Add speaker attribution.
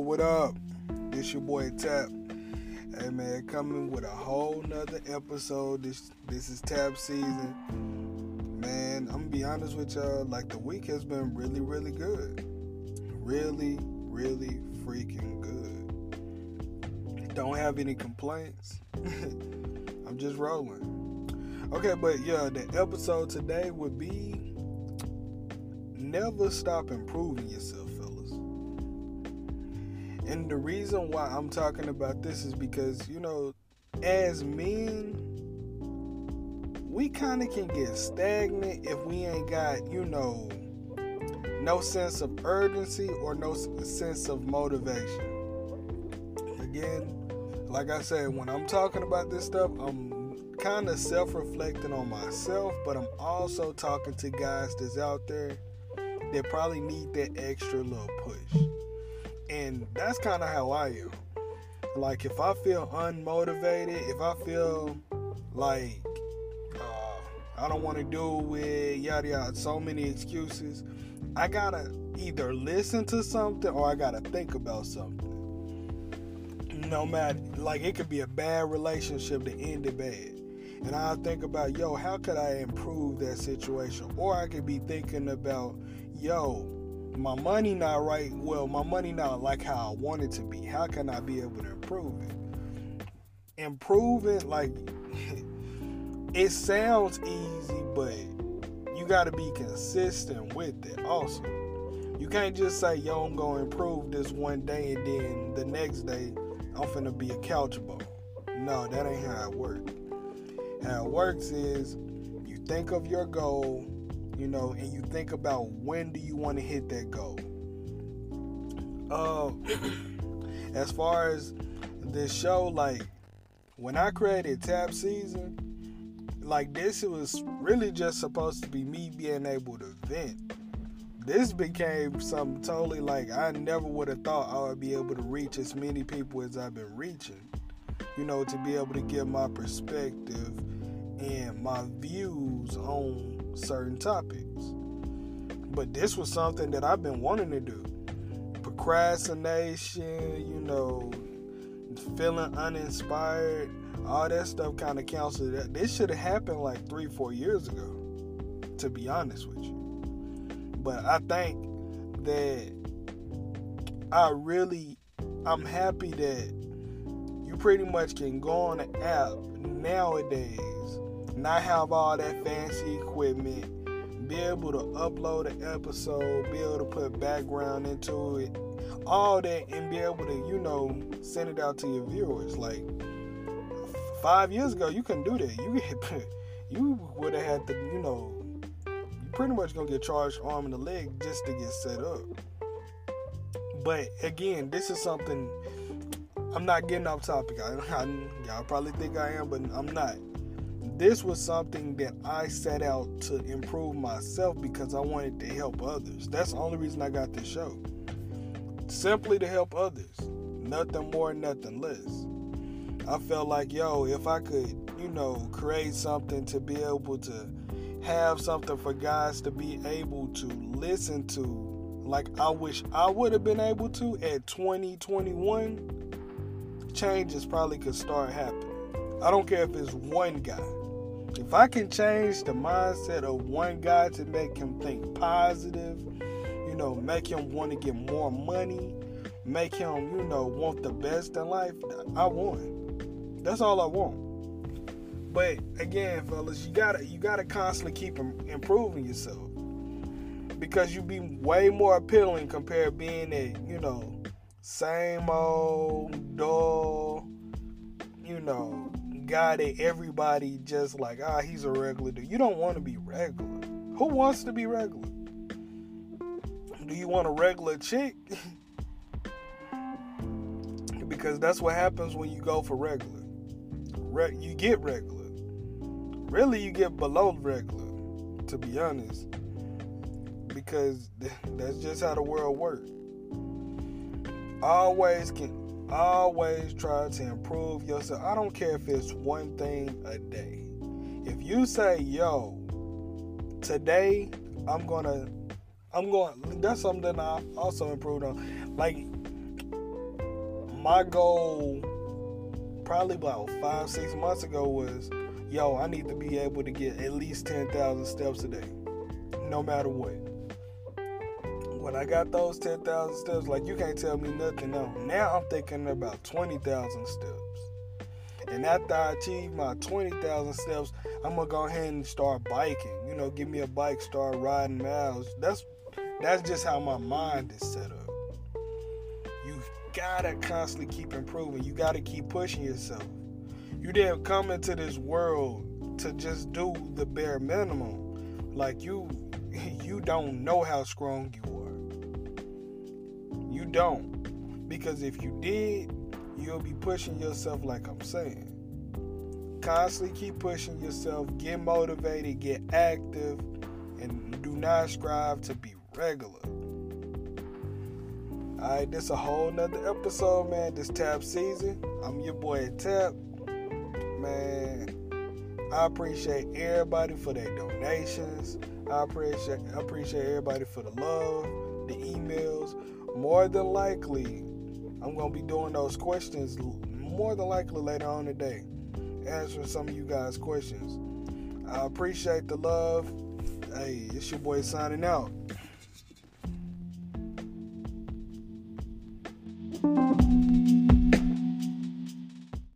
Speaker 1: what up? This your boy Tap. Hey man, coming with a whole nother episode. This this is Tap season. Man, I'm gonna be honest with y'all, like the week has been really, really good. Really, really freaking good. Don't have any complaints. I'm just rolling. Okay, but yeah, the episode today would be never stop improving yourself. And the reason why I'm talking about this is because, you know, as men, we kind of can get stagnant if we ain't got, you know, no sense of urgency or no sense of motivation. Again, like I said, when I'm talking about this stuff, I'm kind of self reflecting on myself, but I'm also talking to guys that's out there that probably need that extra little push. And that's kind of how I am. Like, if I feel unmotivated, if I feel like uh, I don't want to do with yada yada, so many excuses, I gotta either listen to something or I gotta think about something. No matter, like, it could be a bad relationship that ended bad. And I think about, yo, how could I improve that situation? Or I could be thinking about, yo, my money not right. Well, my money not like how I want it to be. How can I be able to improve it? Improving, like, it sounds easy, but you got to be consistent with it also. You can't just say, yo, I'm to improve this one day and then the next day I'm finna be a couch ball. No, that ain't how it works. How it works is you think of your goal, you know, and you think about when do you want to hit that goal. Uh, as far as this show, like when I created Tap Season, like this it was really just supposed to be me being able to vent. This became something totally like I never would have thought I would be able to reach as many people as I've been reaching. You know, to be able to give my perspective and my views on certain topics. But this was something that I've been wanting to do. Procrastination, you know, feeling uninspired, all that stuff kind of counts. That this should have happened like three, four years ago. To be honest with you, but I think that I really, I'm happy that you pretty much can go on the app nowadays, not have all that fancy equipment, be able to upload an episode, be able to put background into it, all that, and be able to, you know, send it out to your viewers. Like five years ago, you couldn't do that. You you would have had to, you know, you pretty much gonna get charged arm and a leg just to get set up. But again, this is something I'm not getting off topic. I, I, y'all probably think I am, but I'm not. This was something that I set out to improve myself because I wanted to help others. That's the only reason I got this show. Simply to help others. Nothing more, nothing less. I felt like, yo, if I could, you know, create something to be able to have something for guys to be able to listen to, like I wish I would have been able to at 2021, changes probably could start happening. I don't care if it's one guy. If I can change the mindset of one guy to make him think positive, you know, make him want to get more money, make him, you know, want the best in life, I won. That's all I want. But again, fellas, you gotta you gotta constantly keep improving yourself because you be way more appealing compared to being a you know same old dull, you know, guy that everybody just like ah he's a regular dude. You don't want to be regular. Who wants to be regular? Do you want a regular chick? because that's what happens when you go for regular. Re- you get regular really you get below regular to be honest because that's just how the world works always can always try to improve yourself. I don't care if it's one thing a day. If you say yo today i'm gonna i'm going that's something i also improved on. Like my goal probably about five, six months ago was, yo, I need to be able to get at least 10,000 steps a day, no matter what. When I got those 10,000 steps, like you can't tell me nothing now. Now I'm thinking about 20,000 steps. And after I achieve my 20,000 steps, I'm gonna go ahead and start biking. You know, give me a bike, start riding miles. That's that's just how my mind is set up. You gotta constantly keep improving. You gotta keep pushing yourself. You didn't come into this world to just do the bare minimum. Like you you don't know how strong you are. Don't. Because if you did, you'll be pushing yourself like I'm saying. Constantly keep pushing yourself, get motivated, get active, and do not strive to be regular. Alright, this a whole nother episode, man. This tap season. I'm your boy Tap. Man, I appreciate everybody for their donations. I appreciate I appreciate everybody for the love, the emails. More than likely, I'm gonna be doing those questions more than likely later on today, answering some of you guys' questions. I appreciate the love. Hey, it's your boy signing out.